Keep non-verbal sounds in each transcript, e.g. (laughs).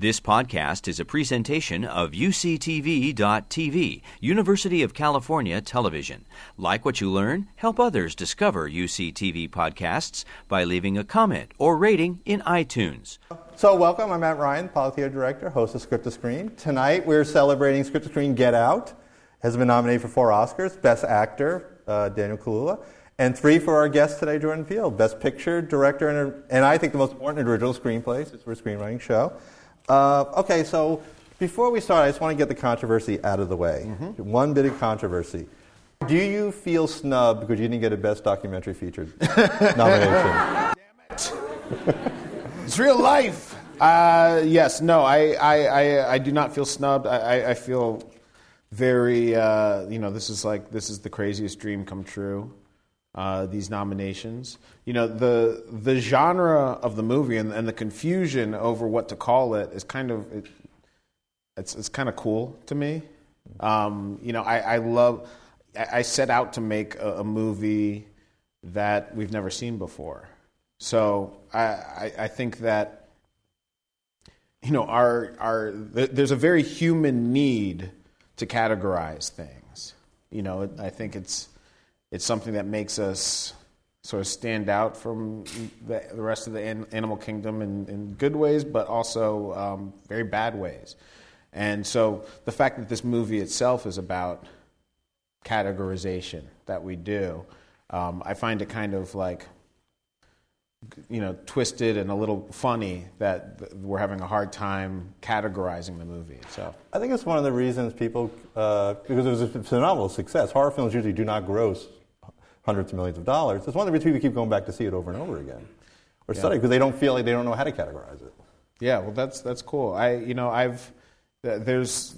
This podcast is a presentation of UCTV.tv, University of California Television. Like what you learn? Help others discover UCTV podcasts by leaving a comment or rating in iTunes. So, welcome. I'm Matt Ryan, Polytheater Director, host of Script to Screen. Tonight, we're celebrating Script to Screen Get Out. Has been nominated for four Oscars Best Actor, uh, Daniel Kaluuya, and three for our guest today, Jordan Peele Best Picture, Director, and, and I think the most important original screenplay, since we're a screenwriting show. Uh, okay, so before we start, I just want to get the controversy out of the way. Mm-hmm. One bit of controversy. Do you feel snubbed because you didn't get a Best Documentary Feature (laughs) nomination? Damn it. it's real life. Uh, yes, no, I, I, I, I, do not feel snubbed. I, I feel very, uh, you know, this is like, this is the craziest dream come true uh, these nominations. You know, the the genre of the movie and, and the confusion over what to call it is kind of it, it's it's kind of cool to me. Um, you know, I, I love. I, set out to make a, a, movie that we've never seen before. So I, I, I think that you know our our there's a very human need to categorize things. You know, I think it's it's something that makes us sort of stand out from the, rest of the an, animal kingdom in, in, good ways, but also um, very bad ways. And so the fact that this movie itself is about categorization that we do, um, I find it kind of like, you know, twisted and a little funny that we're having a hard time categorizing the movie. So I think it's one of the reasons people, uh, because it was a phenomenal success. Horror films usually do not gross hundreds of millions of dollars. It's one of the reasons people keep going back to see it over and over again or yeah. study because they don't feel like they don't know how to categorize it. Yeah, well, that's that's cool. I you know I've there's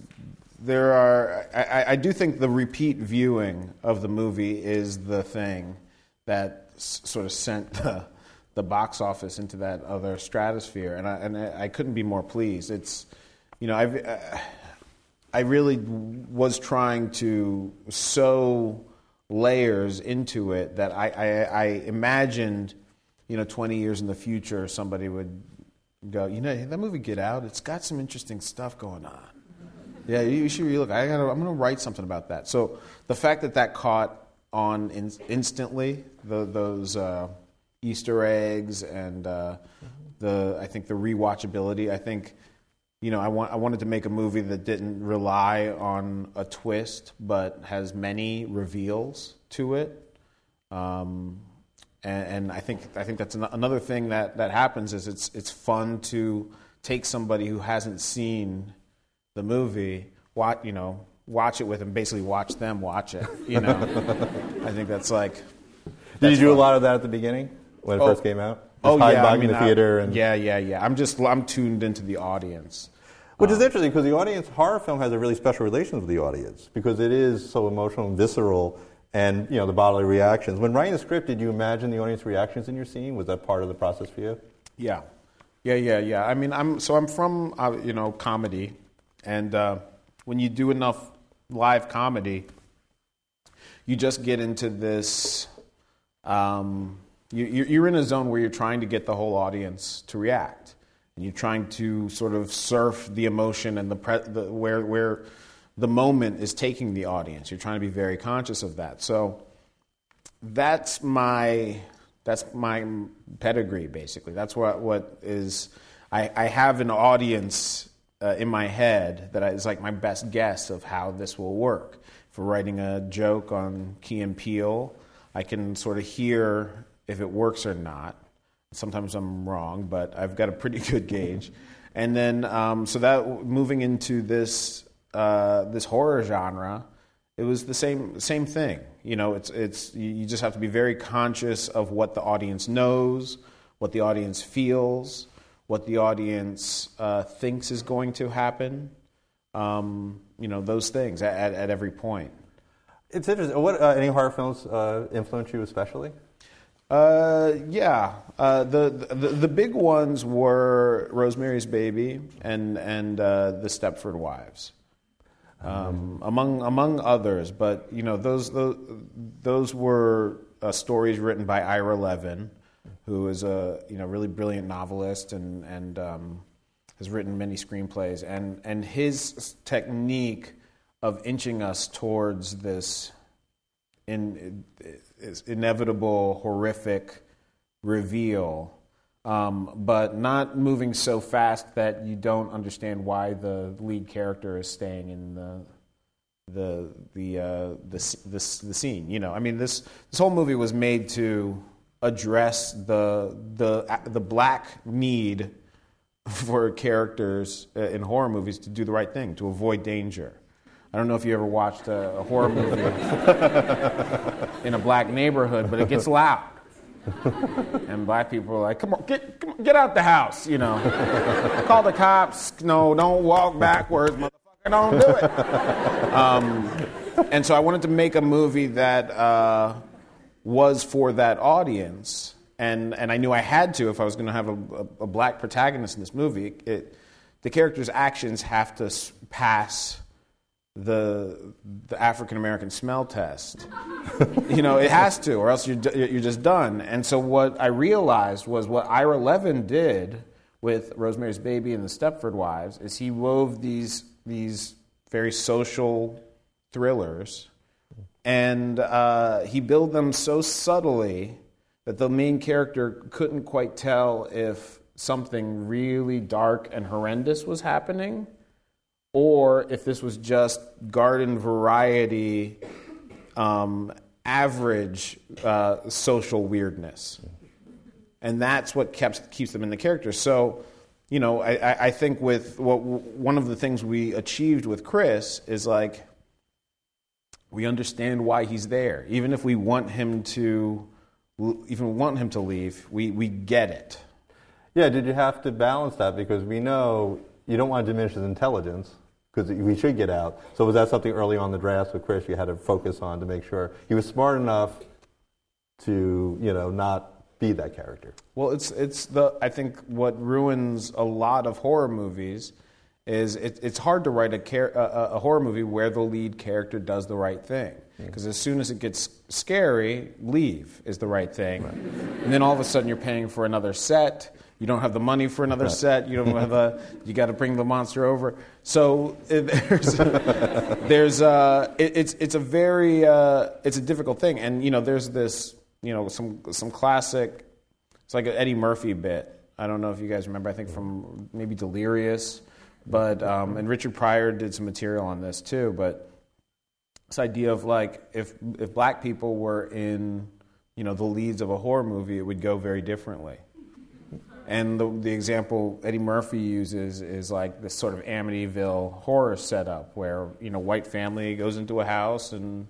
there are I, I do think the repeat viewing of the movie is the thing that s- sort of sent (laughs) the the box office into that other stratosphere, and I and I couldn't be more pleased. It's you know I've. Uh, I really was trying to so layers into it that I, I, I, imagined, you know, 20 years in the future, somebody would go, you know, that movie Get Out, it's got some interesting stuff going on. Yeah, you should really look. I gotta, I'm going to write something about that. So the fact that that caught on in, instantly, the, those uh, Easter eggs and uh, the, I think the rewatchability, I think you know, I, want, I wanted to make a movie that didn't rely on a twist, but has many reveals to it. Um, and, and, I think I think that's an, another thing that, that happens is it's it's fun to take somebody who hasn't seen the movie, watch you know, watch it with them, basically watch them watch it. You know, (laughs) I think that's like. Did you do fun. a lot of that at the beginning when it oh, first came out? Oh yeah, I mean, the theater and yeah, yeah, yeah. I'm just I'm tuned into the audience. Which is interesting because the audience horror film has a really special relation with the audience because it is so emotional and visceral, and you know the bodily reactions. When writing the script, did you imagine the audience reactions in your scene? Was that part of the process for you? Yeah, yeah, yeah, yeah. I mean, I'm so I'm from uh, you know comedy, and uh, when you do enough live comedy, you just get into this. Um, you, are in a zone where you're trying to get the whole audience to react, and you're trying to sort of surf the emotion and the, pre- the where where the moment is taking the audience. You're trying to be very conscious of that. So that's my that's my pedigree basically. That's what what is. I, I have an audience uh, in my head that is like my best guess of how this will work. For writing a joke on Key and Peele, I can sort of hear if it works or not. Sometimes I'm wrong, but I've got a pretty (laughs) good gauge. And then, um, so that moving into this uh, this horror genre, it was the same same thing. You know, it's it's you just have to be very conscious of what the audience knows, what the audience feels, what the audience uh, thinks is going to happen. Um, you know, those things at, at every point. It's interesting. What uh, any horror films uh, influence you especially? Uh, yeah, uh, the, the, the big ones were Rosemary's Baby and and uh, the Stepford Wives, um, among among others. But you know those those, those were uh, stories written by Ira Levin, who is a you know really brilliant novelist and and um, has written many screenplays, and and his technique of inching us towards this in, inevitable horrific reveal, um, but not moving so fast that you don't understand why the lead character is staying in the the the uh, the, the, the scene. You know, I mean this this whole movie was made to address the the the black need (laughs) for characters uh, in horror movies to do the right thing, to avoid danger. I don't know if you ever watched a, a horror movie (laughs) in a black neighborhood, but it gets loud. and black people are like, come on, get, come on, get out the house, you know. Call the cops. No, don't walk backwards, motherfucker, don't do it. Um, and so I wanted to make a movie that uh, was for that audience and and I knew I had to if I was going to have a, a, a, black protagonist in this movie. It, the character's actions have to pass the the African American smell test. (laughs) you know, it has to, or else you're you're just done. And so what I realized was what Ira Levin did with Rosemary's Baby and the Stepford Wives is he wove these these very social thrillers, and uh, he built them so subtly that the main character couldn't quite tell if something really dark and horrendous was happening or if this was just garden variety um, average uh, social weirdness and that's what keeps, keeps them in the character so you know i, I think with what one of the things we achieved with chris is like we understand why he's there even if we want him to even want him to leave, we, we get it. Yeah, did you have to balance that? Because we know you don't want to diminish his intelligence, because we should get out. So was that something early on the draft with Chris you had to focus on to make sure he was smart enough to, you know, not be that character? Well, it's, it's the, I think what ruins a lot of horror movies is it, it's hard to write a, car- a, a, horror movie where the lead character does the right thing. Hmm. Because as soon as it gets scary, leave is the right thing. Right. And then all of a sudden you're paying for another set. You don't have the money for another right. set. You don't have a. (laughs) You got to bring the monster over. So (laughs) it, there's, there's uh, it, it's it's a very uh, it's a difficult thing. And you know there's this you know some some classic. It's like an Eddie Murphy bit. I don't know if you guys remember. I think from maybe Delirious, but um, and Richard Pryor did some material on this too. But this idea of like if if black people were in you know the leads of a horror movie, it would go very differently. And the, the example Eddie Murphy uses is like this sort of Amityville horror setup where you know white family goes into a house and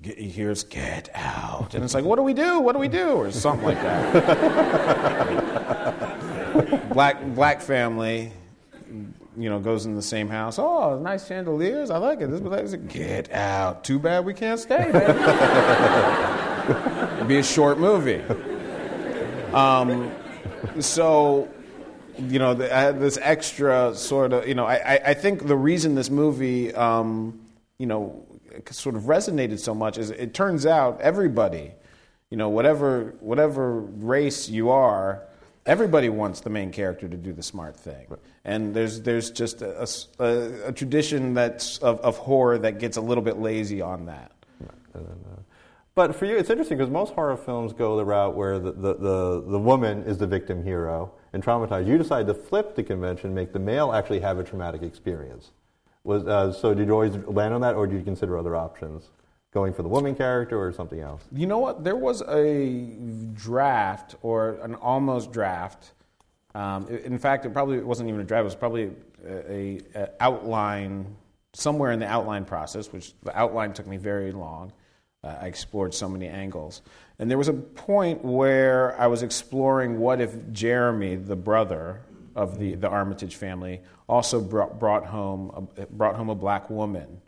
get, he hears "Get out," and it's like, "What do we do? What do we do?" or something like that. (laughs) black black family you know, goes in the same house. Oh, nice chandeliers. I like it. This place. Get out. Too bad we can't stay. It'd (laughs) be a short movie. Um, so, you know, the, this extra sort of, you know, I, I think the reason this movie, um, you know, sort of resonated so much is it turns out everybody, you know, whatever whatever race you are, everybody wants the main character to do the smart thing. Right. And there's, there's just a, a, a tradition that's of, of, horror that gets a little bit lazy on that. Right. But for you, it's interesting because most horror films go the route where the, the, the, the woman is the victim hero and traumatized. You decide to flip the convention, make the male actually have a traumatic experience. Was, uh, so did you always land on that, or did you consider other options? going for the woman character or something else? You know what? There was a draft or an almost draft. Um, in fact, it probably wasn't even a draft. It was probably a, a, outline somewhere in the outline process, which the outline took me very long. Uh, I explored so many angles, and there was a point where I was exploring what if Jeremy, the brother of the, the Armitage family, also brought, brought home a, brought home a black woman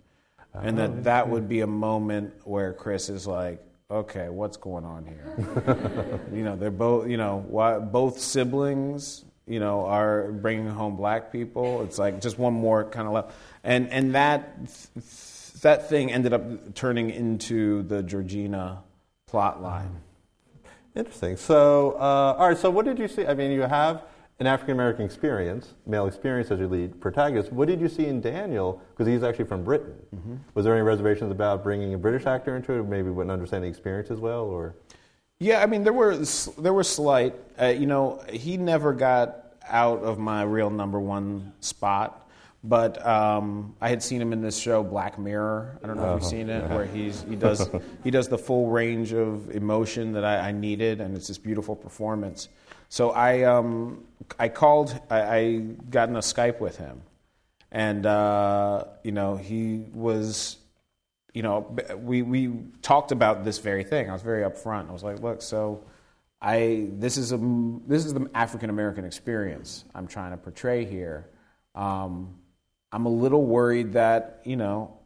and that oh, that would be a moment where Chris is like, okay, what's going on here? (laughs) you know, they're both, you know, why, both siblings, you know, are bringing home black people. It's like just one more kind of level, and and that that thing ended up turning into the Georgina plot line. Interesting. So, uh, all right. So, what did you see? I mean, you have an African American experience, male experience as your lead protagonist. What did you see in Daniel? Because he's actually from Britain. Mm-hmm. Was there any reservations about bringing a British actor into it? Maybe wouldn't understand the experience as well, or? Yeah, I mean there were there were slight. Uh, you know, he never got out of my real number one spot. But um, I had seen him in this show Black Mirror. I don't know uh-huh. if you've uh-huh. seen it, where he's he does he does the full range of emotion that I, I needed, and it's this beautiful performance. So I, um, I called, I, I, got in a Skype with him. And, uh, you know, he was, you know, we, we talked about this very thing. I was very upfront. I was like, look, so I, this is, a, this is the African American experience I'm trying to portray here. Um, I'm a little worried that, you know,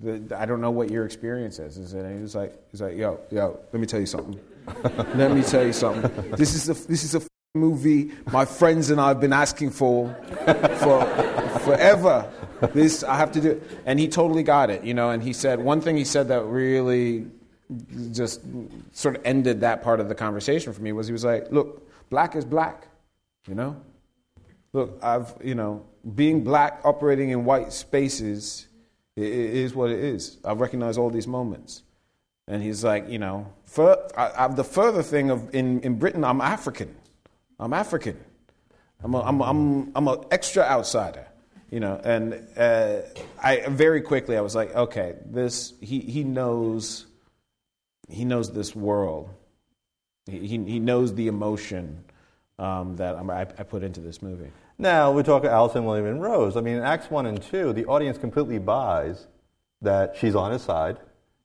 the, I don't know what your experience is. Is it? And he was like, he's like, yo, yo, let me tell you something. (laughs) let me tell you something. This is a this is a movie my friends and I have been asking for for forever. This I have to do, and he totally got it. You know, and he said one thing. He said that really just sort of ended that part of the conversation for me was he was like, look, black is black. You know, look, I've you know being black operating in white spaces is what it is. I recognize all these moments. And he's like, you know, for, I, I, the further thing of in, in Britain, I'm African. I'm African. I'm a, I'm, I'm, I'm an extra outsider, you know. And uh, I very quickly I was like, okay, this he, he knows he knows this world. He, he knows the emotion um, that I, I put into this movie. Now, we talk about Allison, Williams, and Rose. I mean, in Acts 1 and 2, the audience completely buys that she's on his side.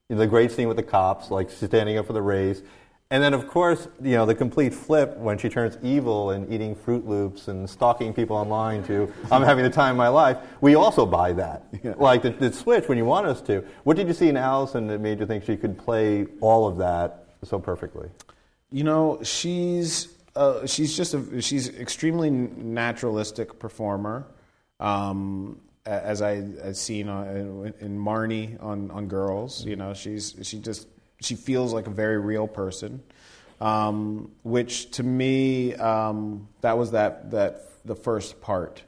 The great scene with the cops, like standing up for the race. And then, of course, you know, the complete flip when she turns evil and eating Froot Loops and stalking people online to, I'm (laughs) having the time of my life. We also buy that. Yeah. Like the, the switch when you want us to. What did you see in Allison that made you think she could play all of that so perfectly? You know, she's uh, she's just a she's extremely naturalistic performer. Um, as I as seen on, in Marnie on on Girls, you know, she's she just she feels like a very real person. Um, which to me, um, that was that that the first part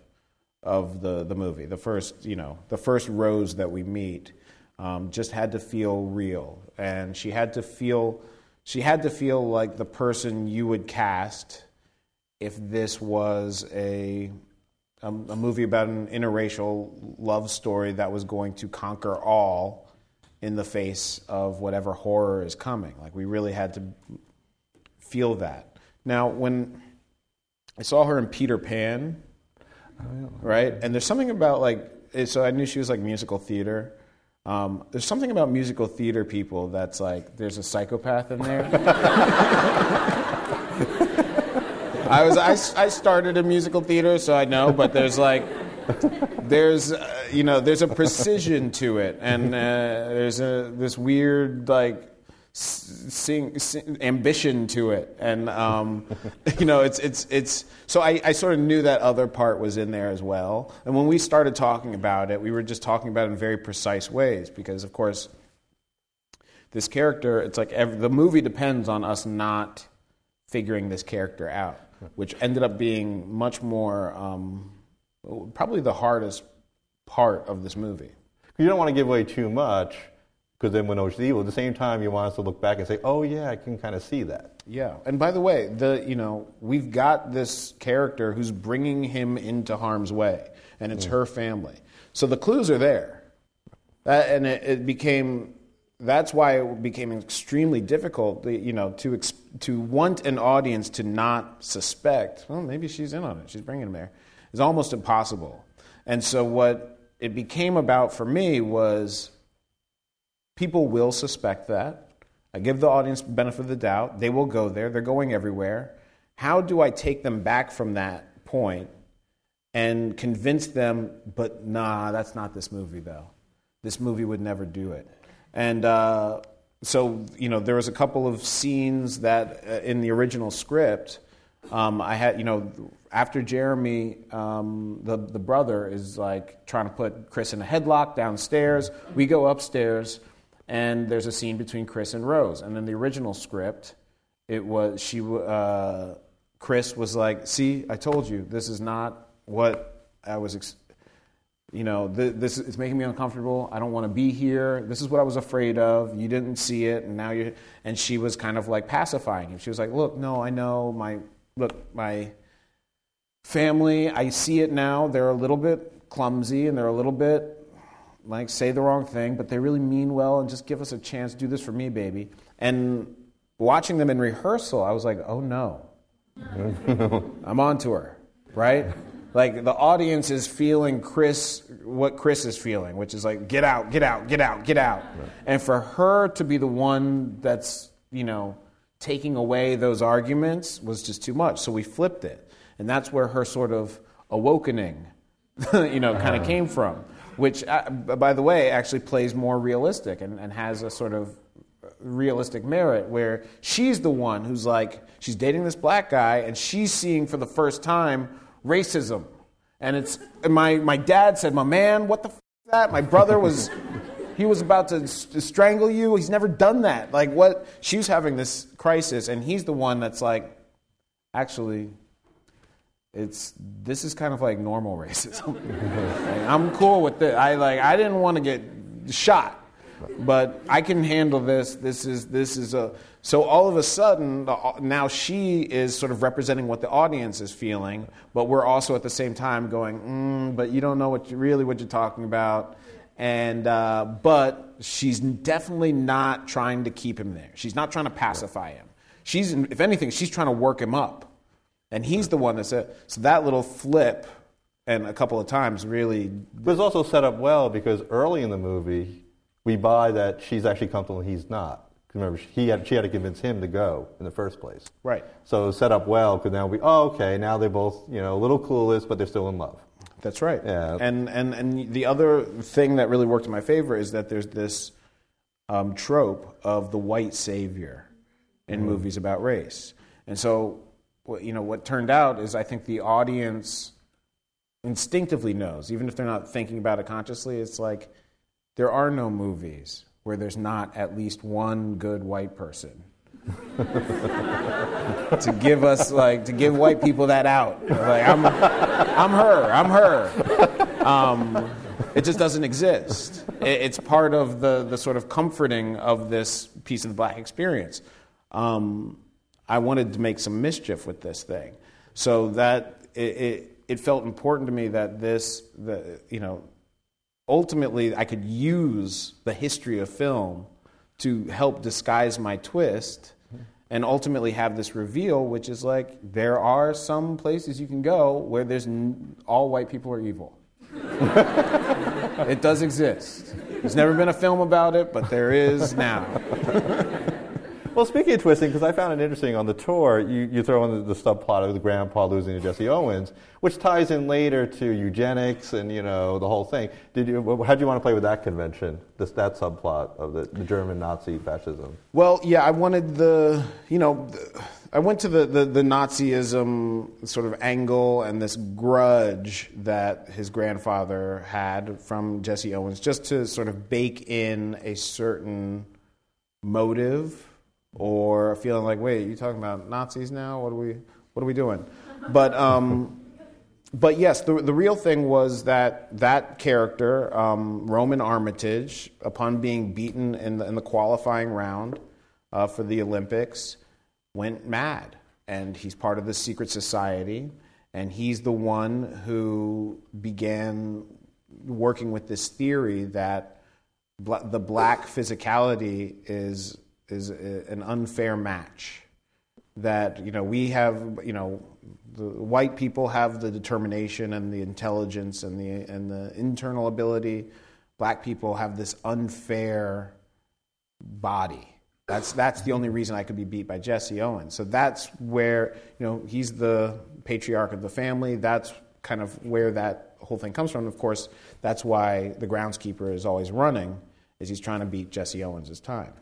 of the the movie. The first, you know, the first Rose that we meet um, just had to feel real, and she had to feel she had to feel like the person you would cast if this was a, a, a movie about an interracial love story that was going to conquer all in the face of whatever horror is coming. Like, we really had to feel that. Now, when I saw her in Peter Pan, oh, right? And there's something about like, so I knew she was like musical theater. Um, there's something about musical theater people that's like there's a psychopath in there. I was I, I started a musical theater, so I know, but there's like there's uh, you know there's a precision to it, and uh, there's a this weird like sing, sing, ambition to it, and um, (laughs) you know, it's it's it's. So I, I sort of knew that other part was in there as well. And when we started talking about it, we were just talking about it in very precise ways because, of course, this character. It's like every, the movie depends on us not figuring this character out, which ended up being much more um, probably the hardest part of this movie. You don't want to give away too much because then when it's evil, at the same time, you want us to look back and say, "Oh yeah, I can kind of see that." Yeah, and by the way, the you know we've got this character who's bringing him into harm's way, and it's mm. her family. So the clues are there, that, and it, it, became. That's why it became extremely difficult, you know, to to want an audience to not suspect. Well, maybe she's in on it. She's bringing him there. It's almost impossible. And so what it became about for me was People will suspect that. I give the audience benefit of the doubt. They will go there. They're going everywhere. How do I take them back from that point and convince them, but nah, that's not this movie, though. This movie would never do it. And uh, so, you know, there was a couple of scenes that uh, in the original script, um, I had, you know, after Jeremy, um, the, the brother, is like trying to put Chris in a headlock downstairs, we go upstairs and there's a scene between Chris and Rose. And in the original script, it was she uh, Chris was like, "See, I told you this is not what I was." Ex- you know, th- this is making me uncomfortable. I don't want to be here. This is what I was afraid of. You didn't see it, and now you. And she was kind of like pacifying him. She was like, "Look, no, I know my look my family. I see it now. They're a little bit clumsy, and they're a little bit like say the wrong thing, but they really mean well, and just give us a chance. Do this for me, baby." And watching them in rehearsal, I was like, "Oh no, (laughs) I'm on to her, right?" Like the audience is feeling Chris, what Chris is feeling, which is like, get out, get out, get out, get out. Right. And for her to be the one that's, you know, taking away those arguments was just too much. So we flipped it. And that's where her sort of awakening, (laughs) you know, kind of uh-huh. came from, which, uh, by the way, actually plays more realistic and, and has a sort of realistic merit where she's the one who's like, she's dating this black guy and she's seeing for the first time racism. And it's and my, my dad said, My man, what the f is that? My brother was he was about to, to strangle you. He's never done that. Like what she's having this crisis, and he's the one that's like, actually, it's this is kind of like normal racism. (laughs) like, I'm cool with it. I like I didn't want to get shot, but I can handle this. This is this is a so all of a sudden, now she is sort of representing what the audience is feeling, but we're also at the same time going, mm, but you don't know what you, really what you're talking about. And uh, but she's definitely not trying to keep him there. She's not trying to pacify him. She's, if anything, she's trying to work him up, and he's the one that said. So that little flip, and a couple of times really. But it's also set up well because early in the movie, we buy that she's actually comfortable and he's not. Remember, he had, she had to convince him to go in the first place. Right. So set up well because now we, oh, okay, now they're both, you know, a little clueless, but they're still in love. That's right. Yeah. And, and, and the other thing that really worked in my favor is that there's this um, trope of the white savior in mm movies about race. And so, you know, what turned out is I think the audience instinctively knows, even if they're not thinking about it consciously, it's like there are no movies where there's not at least one good white person. (laughs) to give us like to give white people that out. Like I'm, I'm her. I'm her. Um, it just doesn't exist. It, it's part of the the sort of comforting of this piece of the black experience. Um, I wanted to make some mischief with this thing, so that it, it, it felt important to me that this the you know ultimately I could use the history of film to help disguise my twist and ultimately have this reveal, which is like there are some places you can go where there's n- all white people are evil. (laughs) it does exist. There's never been a film about it, but there is now. (laughs) Well, speaking of twisting, because I found it interesting on the tour, you, you throw in the, the subplot of the grandpa losing to Jesse Owens, which ties in later to eugenics and you know the whole thing. Did you? How do you want to play with that convention? This that subplot of the, the German Nazi fascism. Well, yeah, I wanted the you know. The, I went to the, the, the, Nazism sort of angle and this grudge that his grandfather had from Jesse Owens, just to sort of bake in a certain motive or feeling like, wait, you talking about Nazis now? What are we, what are we doing? But, um, but yes, the, the real thing was that that character, um, Roman Armitage, upon being beaten in the, in the qualifying round uh, for the Olympics, went mad. And he's part of the secret society. And he's the one who began working with this theory that the black physicality is is an unfair match. That you know we have you know the white people have the determination and the intelligence and the and the internal ability. Black people have this unfair body. That's that's the only reason I could be beat by Jesse Owens. So that's where you know he's the patriarch of the family. That's kind of where that whole thing comes from. Of course, that's why the groundskeeper is always running, is he's trying to beat Jesse Owens' time.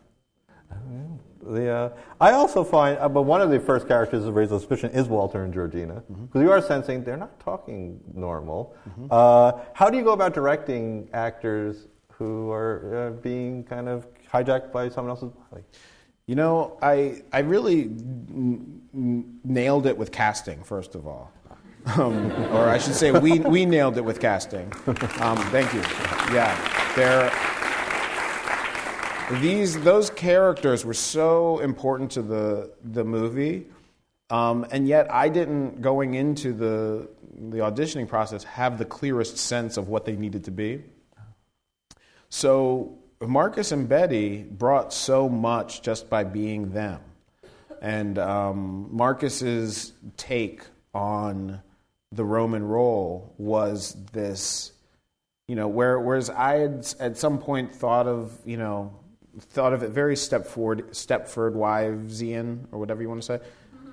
The, uh, I also find, uh, but one of the first characters of Raise Suspicion is Walter and Georgina, because mm-hmm. you are sensing they're not talking normal. Mm-hmm. Uh, how do you go about directing actors who are uh, being kind of hijacked by someone else's body? You know, I I really n- n- nailed it with casting. First of all, um, or I should say, we we nailed it with casting. (laughs) Um, thank you. Yeah, there. These those characters were so important to the the movie, um, and yet I didn't going into the the auditioning process have the clearest sense of what they needed to be. So Marcus and Betty brought so much just by being them. And um, Marcus's take on the Roman role was this, you know, where, whereas I had at some point thought of, you know, thought of it very Stepford, Stepford Wivesian, or whatever you want to say.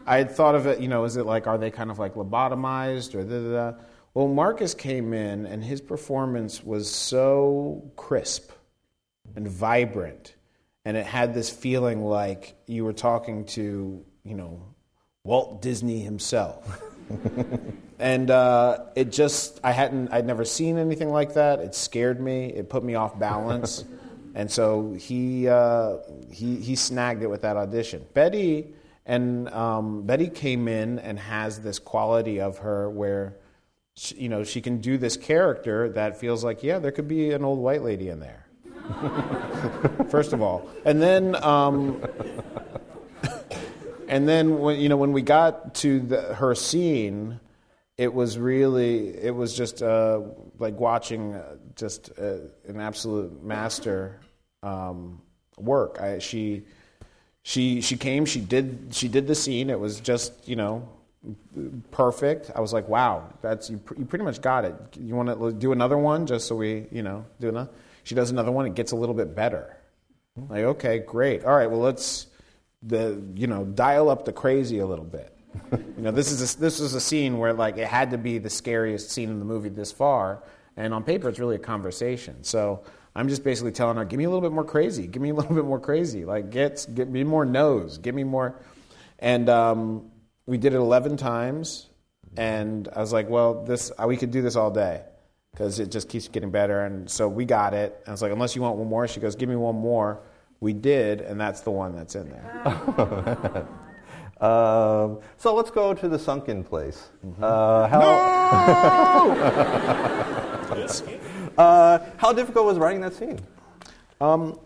I had thought of it, you know, is it like, are they kind of like lobotomized or da da da? Well, Marcus came in and his performance was so crisp and vibrant. And it had this feeling like you were talking to, you know, Walt Disney himself. (laughs) and uh, it just, I hadn't, I'd never seen anything like that. It scared me. It put me off balance. And so he, uh, he, he snagged it with that audition. Betty, and um, Betty came in and has this quality of her where, she, you know, she can do this character that feels like, yeah, there could be an old white lady in there (laughs) First of all, and then um, (laughs) and then when you know when we got to the, her scene, it was really it was just uh, like watching uh, just uh, an absolute master um, work. I, she she she came. She did she did the scene. It was just you know perfect. I was like, wow, that's you. You pretty much got it. You want to do another one just so we you know do another. She does another one, it gets a little bit better. Like, okay, great. All right, well, let's the you know dial up the crazy a little bit. You know, this is a, this was a scene where like it had to be the scariest scene in the movie this far, and on paper it's really a conversation. So I'm just basically telling her, give me a little bit more crazy, give me a little bit more crazy, like get get me more nose, give me more, and um, we did it 11 times, and I was like, well, this we could do this all day because it just keeps getting better. And so we got it. And I was like, unless you want one more, she goes, give me one more. We did, and that's the one that's in there. Um, so let's go to the sunken place. Mm-hmm. Uh, how, no! (laughs) yes. uh, how difficult was writing that scene? Um,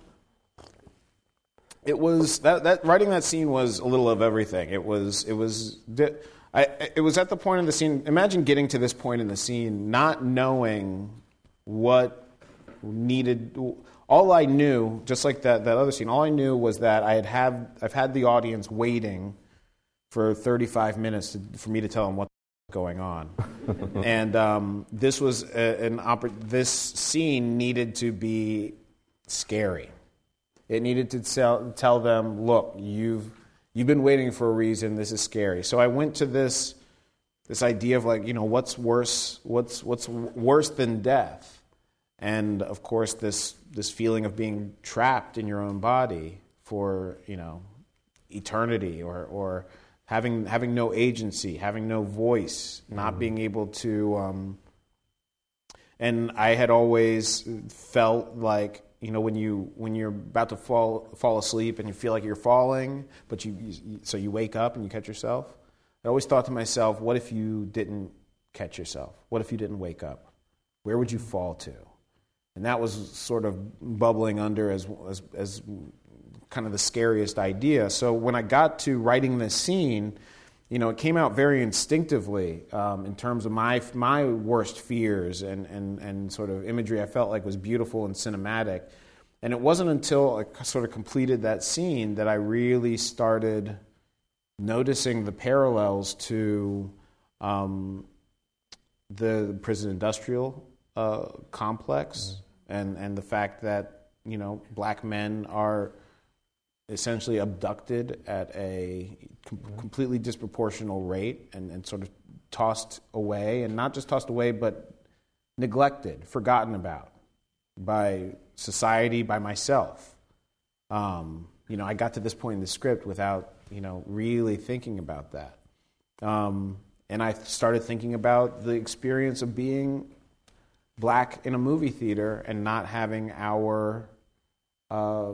it was that, that writing that scene was a little of everything. It was it was. Di- I, it was at the point in the scene. Imagine getting to this point in the scene, not knowing what needed. All I knew, just like that, that other scene, all I knew was that I had have, I've had the audience waiting for 35 minutes to, for me to tell them what's going on. (laughs) and um, this was a, an oppor- this scene needed to be scary. It needed to tell, tell them, look, you've You've been waiting for a reason. This is scary. So I went to this this idea of like, you know, what's worse? What's what's worse than death? And of course, this this feeling of being trapped in your own body for you know eternity, or or having having no agency, having no voice, not mm-hmm. being able to. Um, and I had always felt like you know when you when you're about to fall fall asleep and you feel like you're falling but you, you, so you wake up and you catch yourself i always thought to myself what if you didn't catch yourself what if you didn't wake up where would you fall to and that was sort of bubbling under as as, as kind of the scariest idea so when i got to writing this scene you know, it came out very instinctively um, in terms of my, my worst fears and, and, and sort of imagery I felt like was beautiful and cinematic. And it wasn't until I sort of completed that scene that I really started noticing the parallels to um, the prison industrial uh, complex mm-hmm. and, and the fact that, you know, black men are essentially abducted at a com- completely disproportional rate and, and sort of tossed away, and not just tossed away, but neglected, forgotten about by society, by myself. Um, you know, I got to this point in the script without, you know, really thinking about that. Um, and I started thinking about the experience of being black in a movie theater and not having our uh,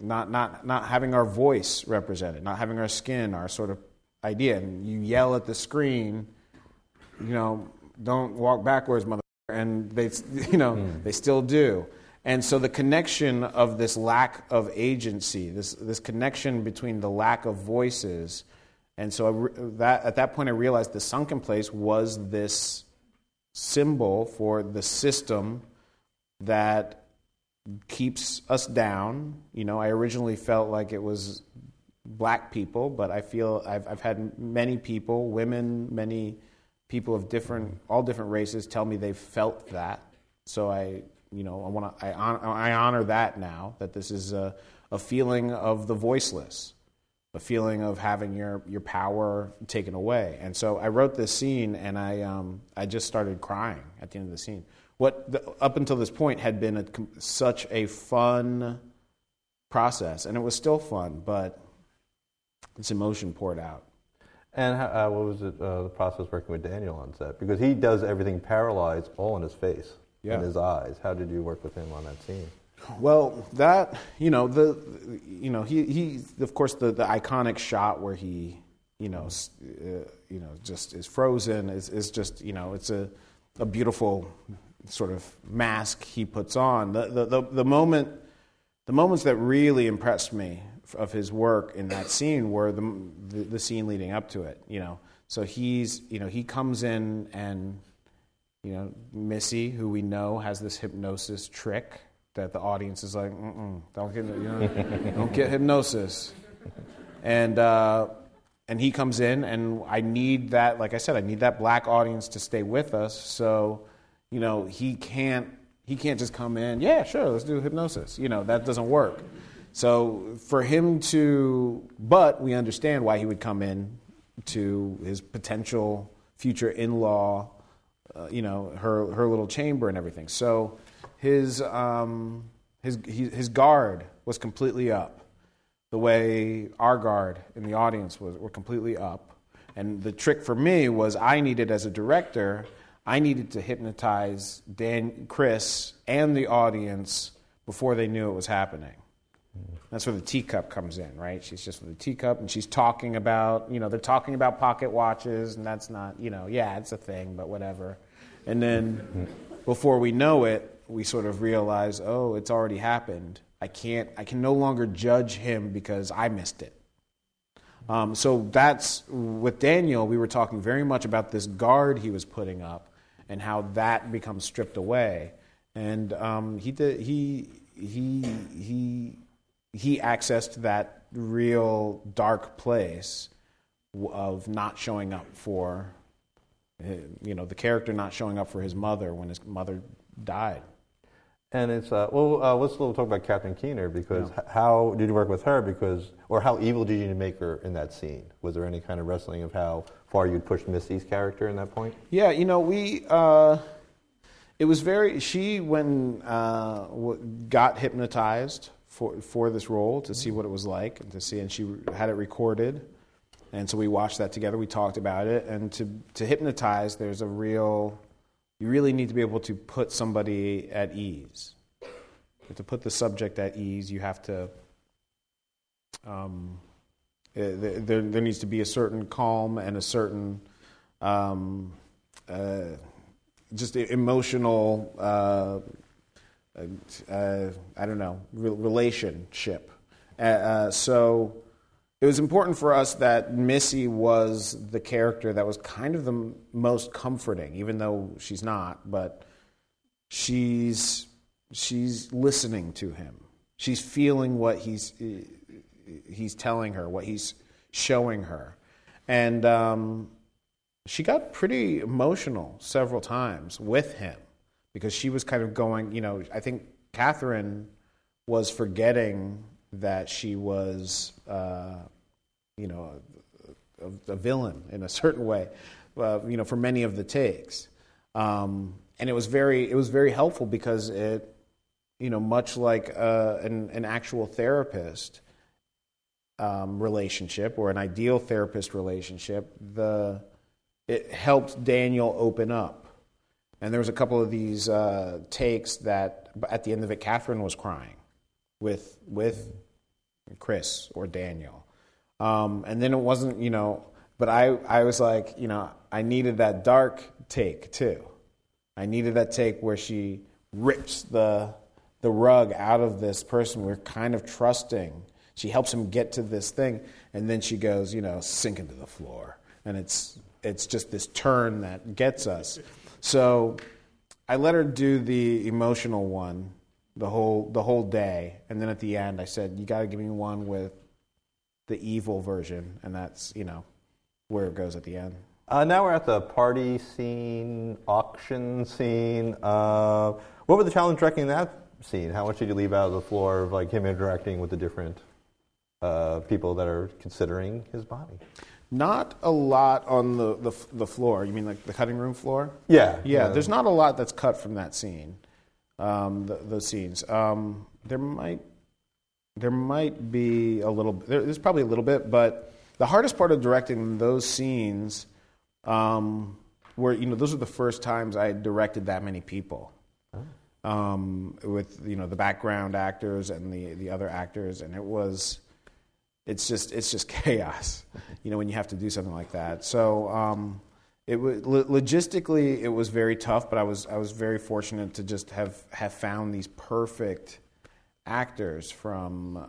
not, not, not having our voice represented, not having our skin, our sort of idea. And you yell at the screen, you know, don't walk backwards, mother. And they, (laughs) you know, mm. they still do. And so the connection of this lack of agency, this, this connection between the lack of voices, and so that, at that point I realized the sunken place was this symbol for the system that keeps us down. You know, I originally felt like it was black people, but I feel I've, I've had many people, women, many people of different, all different races tell me they've felt that. So I you know, I want to, I, I honor that now, that this is a, a feeling of the voiceless, a feeling of having your, your power taken away. And so I wrote this scene and I, um, I just started crying at the end of the scene. What, the, up until this point, had been a, such a fun process, and it was still fun, but this emotion poured out. And how, uh, what was it, uh, the process working with Daniel on set? Because he does everything paralyzed all in his face yeah. in his eyes. How did you work with him on that scene? Well, that you know the you know he he of course the, the iconic shot where he you know uh, you know just is frozen is is just you know it's a a beautiful sort of mask he puts on. The the the, the moment the moments that really impressed me of his work in that scene were the, the, the scene leading up to it. You know, so he's you know he comes in and you know, Missy, who we know has this hypnosis trick that the audience is like, don't get, you know, don't get hypnosis. And, uh, and he comes in, and I need that, like I said, I need that black audience to stay with us. So, you know, he can't, he can't just come in, yeah, sure, let's do hypnosis. You know, that doesn't work. So for him to, but we understand why he would come in to his potential future in law uh, you know, her, her little chamber and everything. So his, um, his, his guard was completely up, the way our guard in the audience was, were completely up. And the trick for me was I needed, as a director, I needed to hypnotize Dan, Chris and the audience before they knew it was happening. That's where the teacup comes in, right? She's just with the teacup and she's talking about, you know, they're talking about pocket watches, and that's not, you know, yeah, it's a thing, but whatever. And then before we know it, we sort of realize, oh, it's already happened. I can't, I can no longer judge him because I missed it. Um, so that's with Daniel, we were talking very much about this guard he was putting up and how that becomes stripped away. And um, he, did, he, he, he, he accessed that real dark place of not showing up for you know, the character not showing up for his mother when his mother died. And it's uh, well, uh, let's talk about Catherine Keener because yeah. how did you work with her? Because or how evil did you make her in that scene? Was there any kind of wrestling of how far you'd push Missy's character in that point? Yeah, you know, we uh, it was very she when uh, got hypnotized for for this role to see what it was like and to see, and she had it recorded. And so we watched that together. We talked about it. And to, to hypnotize, there's a real, you really need to be able to put somebody at ease. to put the subject at ease, you have to, um, there, there needs to be a certain calm and a certain, um, uh, just emotional, uh, uh, I don't know, relationship. Uh, uh, so, it was important for us that Missy was the character that was kind of the most comforting, even though she's not, but she's she's listening to him. She's feeling what he's he's telling her, what he's showing her, and um, she got pretty emotional several times with him because she was kind of going. You know, I think Catherine was forgetting that she was, uh, you know, a, a, villain in a certain way, uh, you know, for many of the takes. Um, and it was very, it was very helpful because it, you know, much like uh, an, an actual therapist um, relationship or an ideal therapist relationship, the it helped Daniel open up. And there was a couple of these uh, takes that at the end of it, Catherine was crying with with Chris or Daniel. Um, and then it wasn't, you know, but I, I was like, you know, I needed that dark take too. I needed that take where she rips the, the rug out of this person we're kind of trusting. She helps him get to this thing, and then she goes, you know, sink into the floor. And it's, it's just this turn that gets us. So I let her do the emotional one the whole, the whole day. And then at the end, I said, you got to give me one with the evil version. And that's, you know, where it goes at the end. Uh, now we're at the party scene, auction scene. Uh, what were the challenge directing that scene? How much did you leave out of the floor of like him interacting with the different uh, people that are considering his body? Not a lot on the, the, the floor. You mean like the cutting room floor? Yeah, Yeah, there's not a lot that's cut from that scene, um, the, those scenes. Um, there might there might be a little. There, there's probably a little bit, but the hardest part of directing those scenes um, were you know those are the first times I had directed that many people. Um, with you know the background actors and the, the other actors, and it was it's just it's just (laughs) chaos, you know, when you have to do something like that. So um, it was logistically it was very tough, but I was I was very fortunate to just have have found these perfect actors from uh,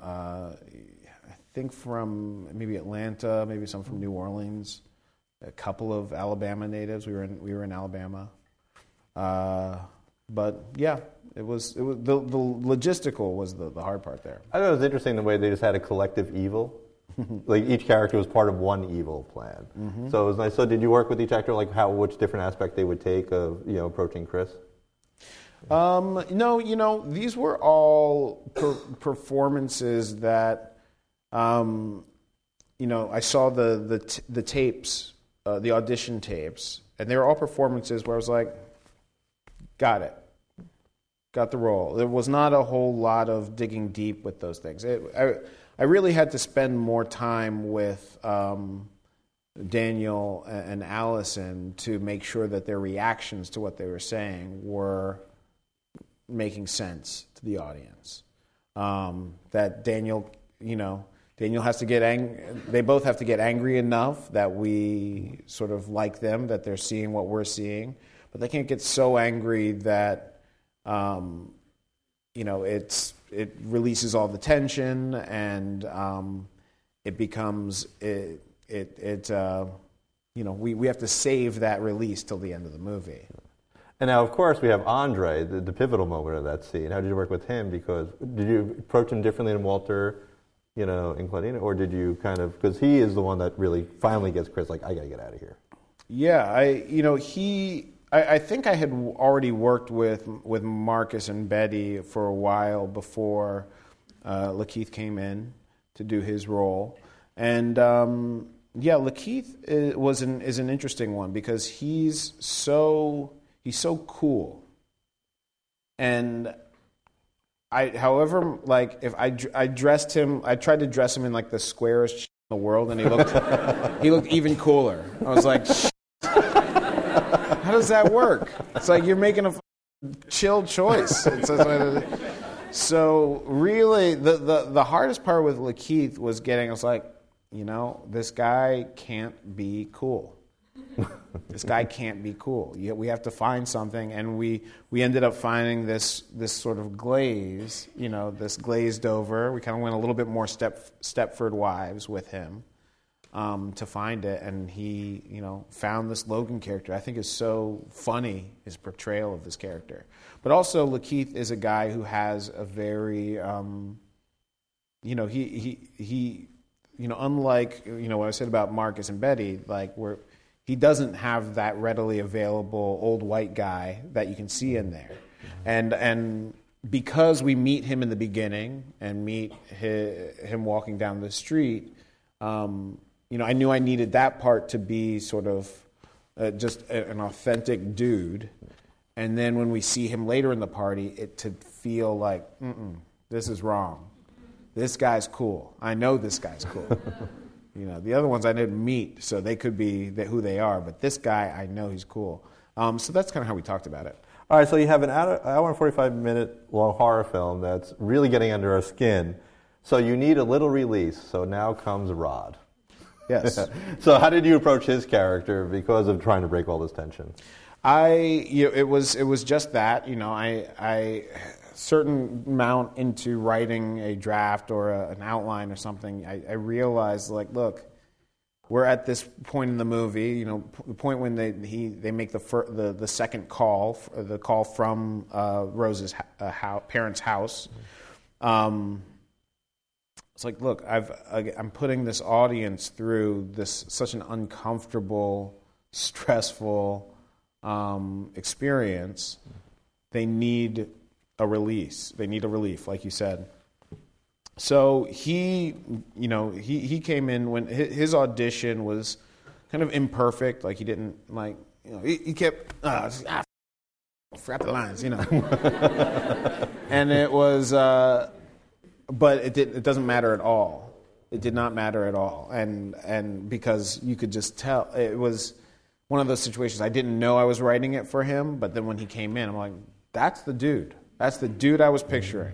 I think from maybe Atlanta, maybe some from New Orleans, a couple of Alabama natives. We were in we were in Alabama. Uh, but yeah, it was it was the, the logistical was the, the hard part there. I thought it was interesting the way they just had a collective evil. (laughs) like each character was part of one evil plan. Mm-hmm. So it was nice. So did you work with each actor, like how which different aspect they would take of you know approaching Chris? Um, no, you know these were all per- performances that, um, you know, I saw the the t- the tapes, uh, the audition tapes, and they were all performances where I was like, got it, got the role. There was not a whole lot of digging deep with those things. It, I, I really had to spend more time with um, Daniel and Allison to make sure that their reactions to what they were saying were making sense to the audience. Um, that Daniel, you know, Daniel has to get angry. They both have to get angry enough that we sort of like them, that they're seeing what we're seeing, but they can't get so angry that, um, you know, it's it releases all the tension and um, it becomes it it it. Uh, you know, we, we have to save that release till the end of the movie. And now, of course, we have Andre, the, the pivotal moment of that scene. How did you work with him? Because did you approach him differently than Walter, you know, in Claudina, or did you kind of because he is the one that really finally gets Chris like, I got to get out of here. Yeah, I you know he I, I, think I had already worked with with Marcus and Betty for a while before uh, Lakeith came in to do his role, and um, yeah, Lakeith was an is an interesting one because he's so he's so cool, and I, however, like if I I dressed him, I tried to dress him in like the squarest in the world, and he looked (laughs) he looked even cooler. I was like. How does that work? It's like you're making a chill choice. so really, the, the, the hardest part with Lakeith was getting us like, you know, this guy can't be cool. this guy can't be cool. Yet we have to find something, and we, we ended up finding this this sort of glaze, you know, this glazed over. We kind of went a little bit more step Stepford Wives with him um, to find it, and he, you know, found this Logan character. I think is so funny his portrayal of this character, but also Lakeith is a guy who has a very, um, you know, he he he, you know, unlike you know what I said about Marcus and Betty, like where he doesn't have that readily available old white guy that you can see in there, and and because we meet him in the beginning and meet his, him walking down the street. Um, you know, I knew I needed that part to be sort of uh, just a, an authentic dude. And then when we see him later in the party, it to feel like, this is wrong. This guy's cool. I know this guy's cool. (laughs) you know, the other ones I didn't meet, so they could be who they are. But this guy, I know he's cool. Um, so that's kind of how we talked about it. All right, so you have an hour, hour and 45 minute long horror film that's really getting under our skin. So you need a little release. So now comes Rod. (laughs) Yes. (laughs) So how did you approach his character because of trying to break all this tension? I you know, it was it was just that you know I I certain amount into writing a draft or a, an outline or something I, I realized like look we're at this point in the movie you know the point when they he they make the fir- the the second call the call from uh, Rose's uh, house, parents' house. Um, it's like look I've I'm putting this audience through this such an uncomfortable stressful um, experience, they need a release. They need a relief, like you said. So he, you know, he, he came in when his audition was kind of imperfect. Like he didn't like, you know, he, he kept uh, ah, forgot the lines, you know. (laughs) and it was, uh, but it did, it doesn't matter at all. It did not matter at all, and and because you could just tell it was one of those situations I didn't know I was writing it for him, but then when he came in, I'm like, that's the dude. That's the dude I was picturing.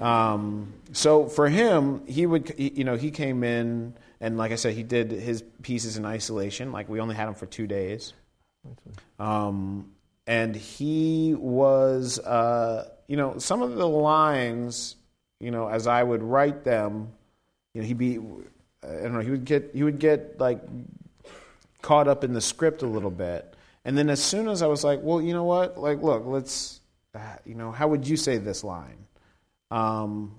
Um, so for him, he would, you know, he came in and, like I said, he did his pieces in isolation. Like we only had him for two days, um, and he was, uh, you know, some of the lines, you know, as I would write them, you know, he'd be, I don't know, he would get, he would get like caught up in the script a little bit. And then as soon as I was like, well, you know what? Like, look, let's, uh, you know, how would you say this line? Um,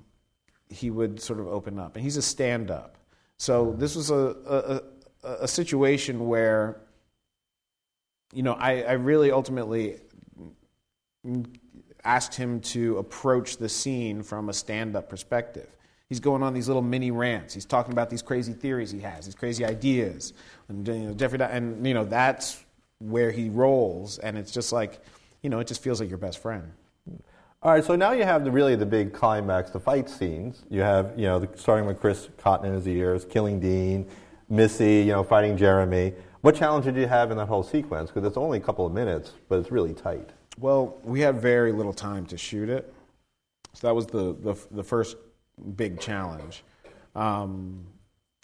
he would sort of open up. And he's a stand up. So this was a, a, a situation where, you know, I, I really ultimately asked him to approach the scene from a stand up perspective. He's going on these little mini rants. He's talking about these crazy theories he has, these crazy ideas. And, you know, Jeffrey, and, you know, that's where he rolls. And it's just like, you know, it just feels like your best friend. All right, so now you have the really the big climax, the fight scenes. You have, you know, the, starting with Chris Cotton in his ears, killing Dean, Missy, you know, fighting Jeremy. What challenge did you have in that whole sequence? Because it's only a couple of minutes, but it's really tight. Well, we had very little time to shoot it, so that was the the, the first big challenge, um,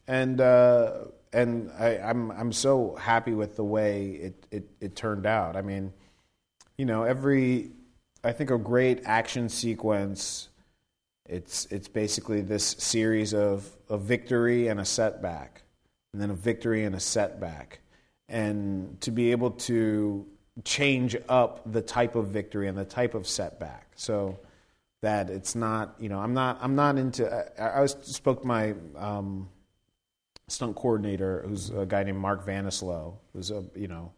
and uh, and I, I'm I'm so happy with the way it, it it turned out. I mean, you know, every I think a great action sequence. It's it's basically this series of a victory and a setback, and then a victory and a setback, and to be able to change up the type of victory and the type of setback. So that it's not you know I'm not I'm not into I, I was, spoke to my um, stunt coordinator who's a guy named Mark Vanselow who's a you know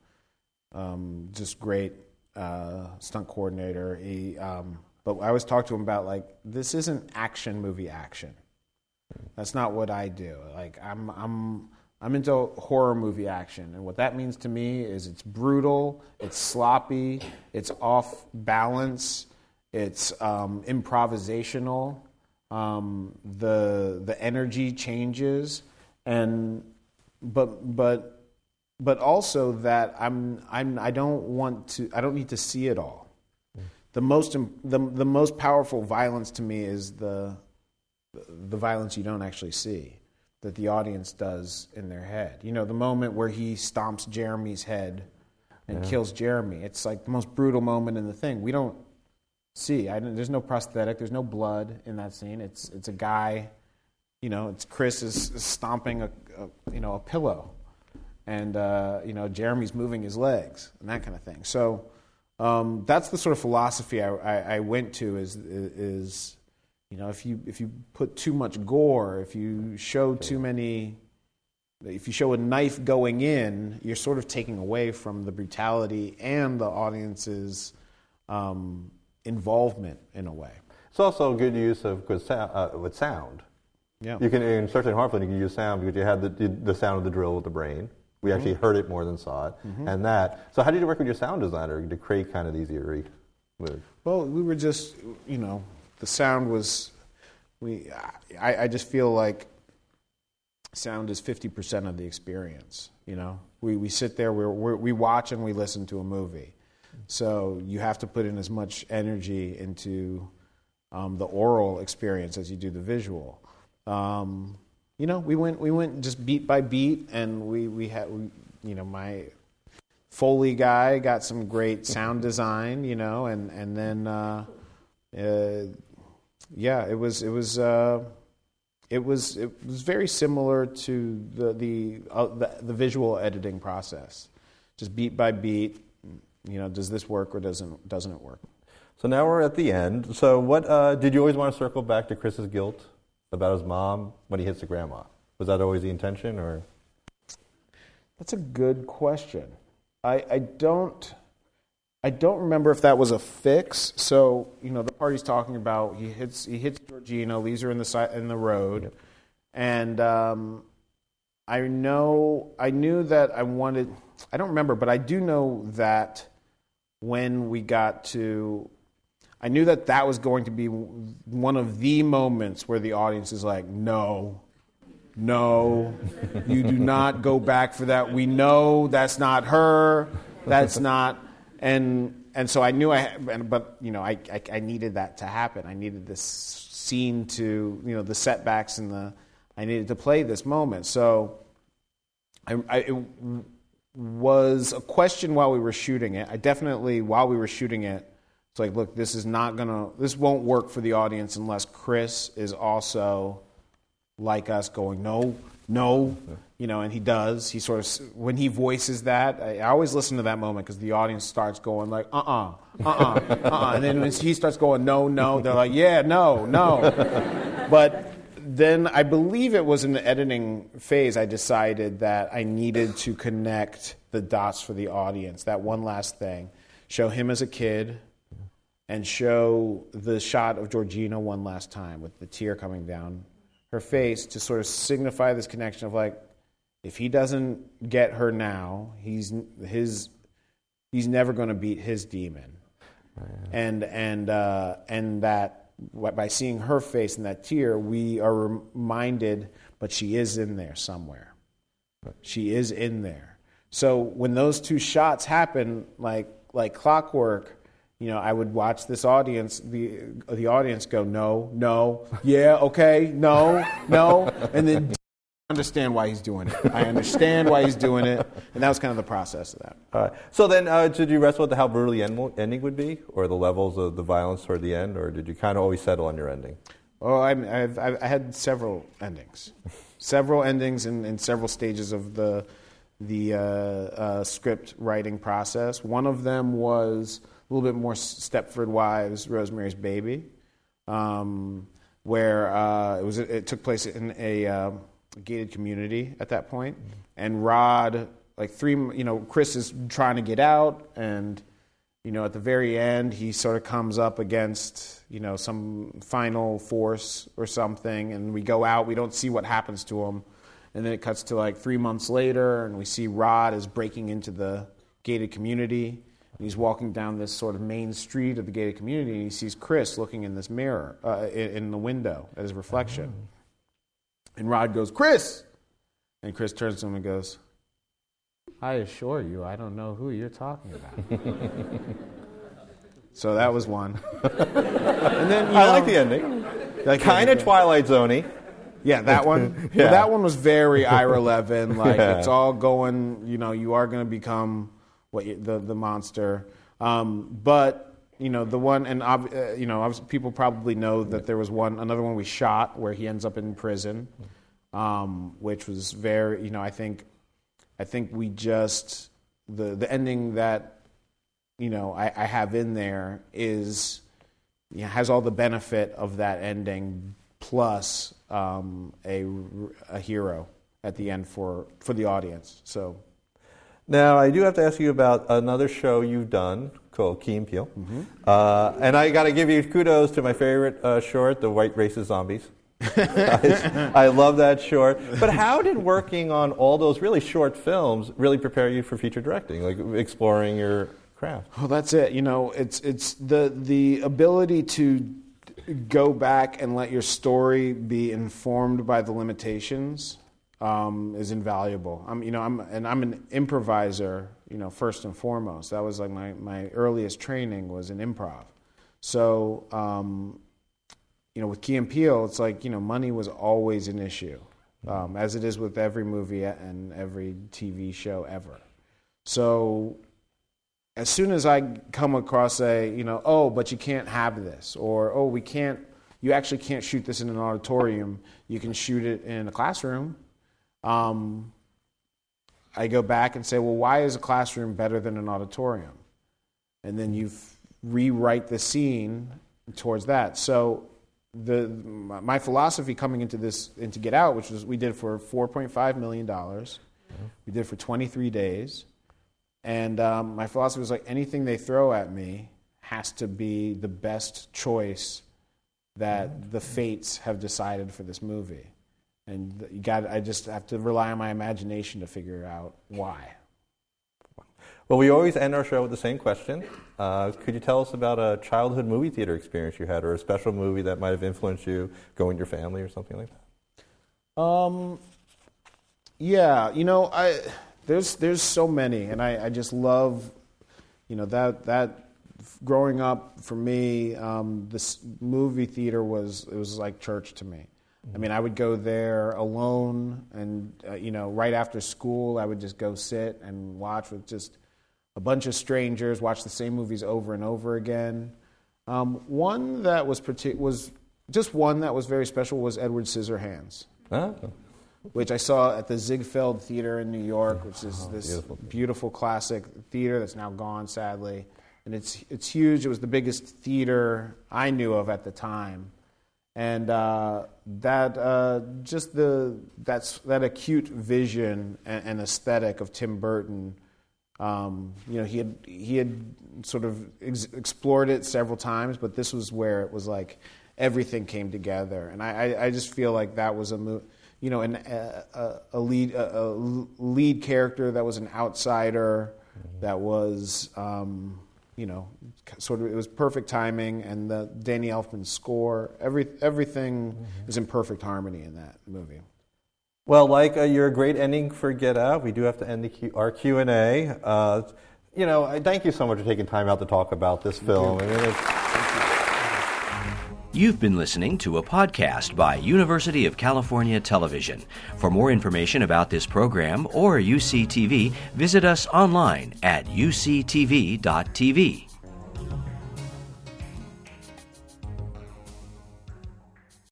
um, just great uh, stunt coordinator. He, um, but I always talk to him about like this isn't action movie action. That's not what I do. Like I'm I'm I'm into horror movie action, and what that means to me is it's brutal, it's sloppy, it's off balance, it's um, improvisational. Um, the the energy changes, and but but but also that I'm, I'm I don't want to I don't need to see it all. The most the, the most powerful violence to me is the the violence you don't actually see that the audience does in their head. You know, the moment where he stomps Jeremy's head and yeah. kills Jeremy. It's like the most brutal moment in the thing. We don't see. I, there's no prosthetic. There's no blood in that scene. It's it's a guy. You know, it's Chris is, is stomping a, a you know a pillow and uh, you know Jeremy's moving his legs and that kind of thing. So um, that's the sort of philosophy I, I, I, went to is is you know if you if you put too much gore, if you show too many, if you show a knife going in, you're sort of taking away from the brutality and the audience's um, involvement in a way. It's also a good use of good sound, uh, with sound. Yeah. You can, in certainly in Horrorfilm, you can use sound because you had the, the sound of the drill with the brain. We actually mm-hmm. heard it more than saw it, mm-hmm. and that. So, how did you work with your sound designer to create kind of these eerie moves? Well, we were just, you know, the sound was. We, I, I just feel like sound is fifty percent of the experience. You know, we we sit there, we we watch and we listen to a movie, so you have to put in as much energy into um, the aural experience as you do the visual. Um, you know, we went we went just beat by beat, and we we had we, you know my Foley guy got some great sound design, you know, and and then uh, uh, yeah, it was it was. Uh, it was it was very similar to the the, uh, the, the visual editing process, just beat by beat. You know, does this work or doesn't doesn't it work? So now we're at the end. So what uh, did you always want to circle back to Chris's guilt about his mom when he hits the grandma? Was that always the intention, or? That's a good question. I, I don't I don't remember if that was a fix. So you know, the party's talking about he hits he hits Georgina, leaves her in the side in the road, yep. and um, I know I knew that I wanted. I don't remember, but I do know that when we got to, I knew that that was going to be one of the moments where the audience is like, no. No, you do not go back for that. We know that's not her. That's not and and so I knew I, but you know, I, I, I needed that to happen. I needed this scene to, you know, the setbacks and the, I needed to play this moment. So, I, I it was a question while we were shooting it. I definitely, while we were shooting it, it's like, look, this is not gonna, this won't work for the audience unless Chris is also like us, going, no, no, you know, and he does. He sort of when he voices that, I, I always listen to that moment because the audience starts going like, uh, uh-uh, uh, uh-uh, uh, and then when he starts going, no, no, they're like, yeah, no, no, but then I believe it was in the editing phase. I decided that I needed to connect the dots for the audience. That one last thing, show him as a kid, and show the shot of Georgina one last time with the tear coming down her face to sort of signify this connection of like, if he doesn't get her now, he's his he's never going to beat his demon. And and uh, and that by seeing her face and that tear, we are reminded, but she is in there somewhere. She is in there. So when those two shots happen, like like clockwork, you know, I would watch this audience, the the audience go, no, no, yeah, okay, no, no, and then understand why he's doing it. I understand why he's doing it, and that was kind of the process of that. Right. So then, uh, did you wrestle with how brutal the end, ending would be, or the levels of the violence toward the end, or did you kind of always settle on your ending? Oh, I, I've, I've, I had several endings, several endings in, in several stages of the the uh, uh, script writing process. One of them was a little bit more Stepford Wives, Rosemary's Baby, um, where uh, it was it took place in a uh, gated community at that point, and Rod, like three, you know, Chris is trying to get out, and you know, at the very end, he sort of comes up against you know some final force or something, and we go out. We don't see what happens to him, and then it cuts to like three months later, and we see Rod is breaking into the gated community and he's walking down this sort of main street of the gated community, and he sees Chris looking in this mirror, uh, in, in, the window at his reflection. Oh. And Rod goes, Chris! And Chris turns to him and goes, I assure you, I don't know who you're talking about. (laughs) so that was one. (laughs) and then I know, like the ending. Like kind of Twilight Zoney. Yeah, that one. (laughs) yeah. Well, that one was very Ira Levin. Like yeah. it's all going. You know, you are going to become what you, the the monster. Um, but you know the one, and uh, you know people probably know that there was one another one we shot where he ends up in prison, um, which was very you know I think I think we just the the ending that you know I, I have in there is you know, has all the benefit of that ending plus um, a a hero at the end for for the audience. So now, I do have to ask you about another show you've done called Key and Peele. Mm-hmm. Uh, and I got to give you kudos to my favorite uh, short, The White Racist Zombies. (laughs) I, I, love that short. But how did working on all those really short films really prepare you for feature directing, like exploring your craft? Well, that's it. You know, it's it's the the ability to go back and let your story be informed by the limitations um, is invaluable. I'm, you know, I'm, and I'm an improviser, you know, first and foremost. That was like my, my earliest training was in improv. So, um, you know, with Key and Peele, it's like you know, money was always an issue, um, as it is with every movie and every TV show ever. So, as soon as I come across a, you know, oh, but you can't have this, or oh, we can't, you actually can't shoot this in an auditorium. You can shoot it in a classroom. Um, I go back and say, well, why is a classroom better than an auditorium? And then you rewrite the scene towards that. So the my philosophy coming into this into Get Out, which was we did for 4.5 million dollars, mm-hmm. we did for 23 days, and um, my philosophy was like anything they throw at me has to be the best choice that mm-hmm. the fates have decided for this movie and you got I just have to rely on my imagination to figure out why. Well, we always end our show with the same question. Uh, could you tell us about a childhood movie theater experience you had, or a special movie that might have influenced you, going with your family, or something like that? Um, yeah, you know, I there's there's so many, and I, I just love, you know, that that growing up for me, um, this movie theater was it was like church to me. I mean, I would go there alone, and uh, you know, right after school, I would just go sit and watch with just a bunch of strangers, watch the same movies over and over again. Um, one that was partic- was just one that was very special was Edward Scissorhands, oh. which I saw at the Ziegfeld Theater in New York, which is oh, this beautiful. beautiful classic theater that's now gone, sadly. And it's it's huge. It was the biggest theater I knew of at the time and uh, that uh, just the that's that acute vision and, and aesthetic of Tim Burton. Um, you know, he had he had sort of ex- explored it several times, but this was where it was like everything came together, and I, I, I just feel like that was a you know an, a, a, lead a, a, lead character that was an outsider that was. Um, you know, sort of it was perfect timing, and the Danny Elfman score, every everything mm-hmm. is in perfect harmony in that movie. Well, like uh, your great ending for Get Out, we do have to end the Q- our Q and A. Uh, you know, I thank you so much for taking time out to talk about this film. You. You've been listening to a podcast by University of California Television. For more information about this program or UCTV, visit us online at uctv.tv. Thank you.